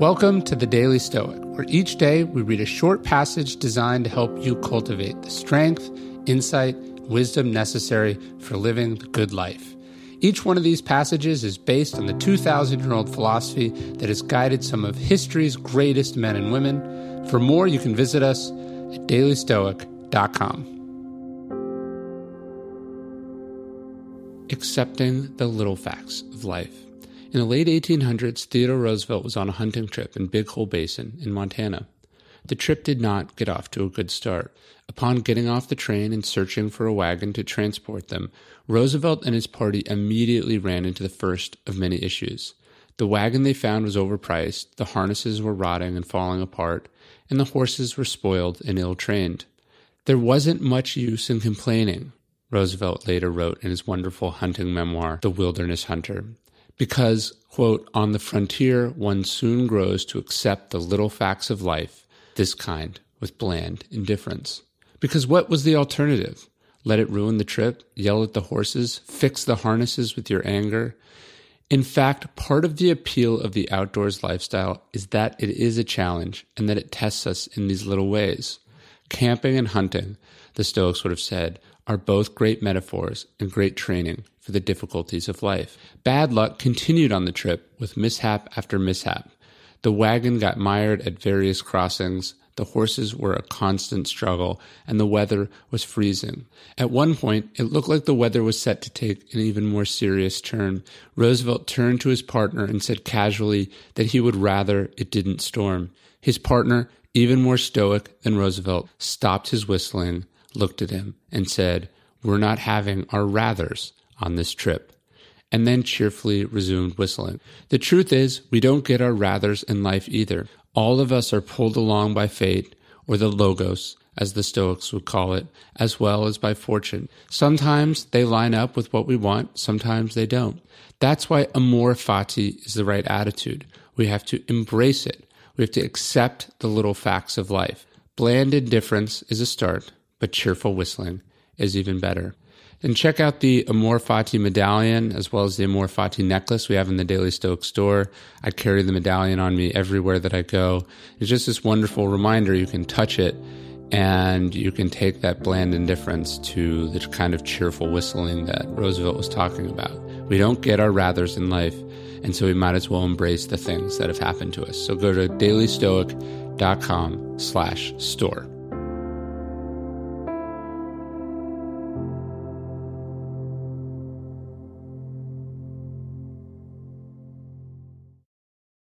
Welcome to the Daily Stoic, where each day we read a short passage designed to help you cultivate the strength, insight, wisdom necessary for living the good life. Each one of these passages is based on the 2,000 year old philosophy that has guided some of history's greatest men and women. For more, you can visit us at dailystoic.com. Accepting the little facts of life. In the late 1800s, Theodore Roosevelt was on a hunting trip in Big Hole Basin in Montana. The trip did not get off to a good start. Upon getting off the train and searching for a wagon to transport them, Roosevelt and his party immediately ran into the first of many issues. The wagon they found was overpriced, the harnesses were rotting and falling apart, and the horses were spoiled and ill trained. There wasn't much use in complaining, Roosevelt later wrote in his wonderful hunting memoir, The Wilderness Hunter because, quote, on the frontier one soon grows to accept the little facts of life, this kind, with bland indifference. Because what was the alternative? Let it ruin the trip, yell at the horses, fix the harnesses with your anger. In fact, part of the appeal of the outdoors lifestyle is that it is a challenge and that it tests us in these little ways. Camping and hunting, the Stoics would have said, are both great metaphors and great training for the difficulties of life. Bad luck continued on the trip with mishap after mishap. The wagon got mired at various crossings, the horses were a constant struggle, and the weather was freezing. At one point, it looked like the weather was set to take an even more serious turn. Roosevelt turned to his partner and said casually that he would rather it didn't storm. His partner, even more stoic than Roosevelt, stopped his whistling, looked at him, and said, We're not having our rathers on this trip, and then cheerfully resumed whistling. The truth is, we don't get our rathers in life either. All of us are pulled along by fate, or the logos, as the Stoics would call it, as well as by fortune. Sometimes they line up with what we want, sometimes they don't. That's why amor fati is the right attitude. We have to embrace it. We have to accept the little facts of life. Bland indifference is a start, but cheerful whistling is even better. And check out the Amor Fati medallion as well as the Amor Fati necklace we have in the Daily Stoic store. I carry the medallion on me everywhere that I go. It's just this wonderful reminder you can touch it and you can take that bland indifference to the kind of cheerful whistling that Roosevelt was talking about. We don't get our rathers in life, and so we might as well embrace the things that have happened to us. So go to dailystoic.com slash store.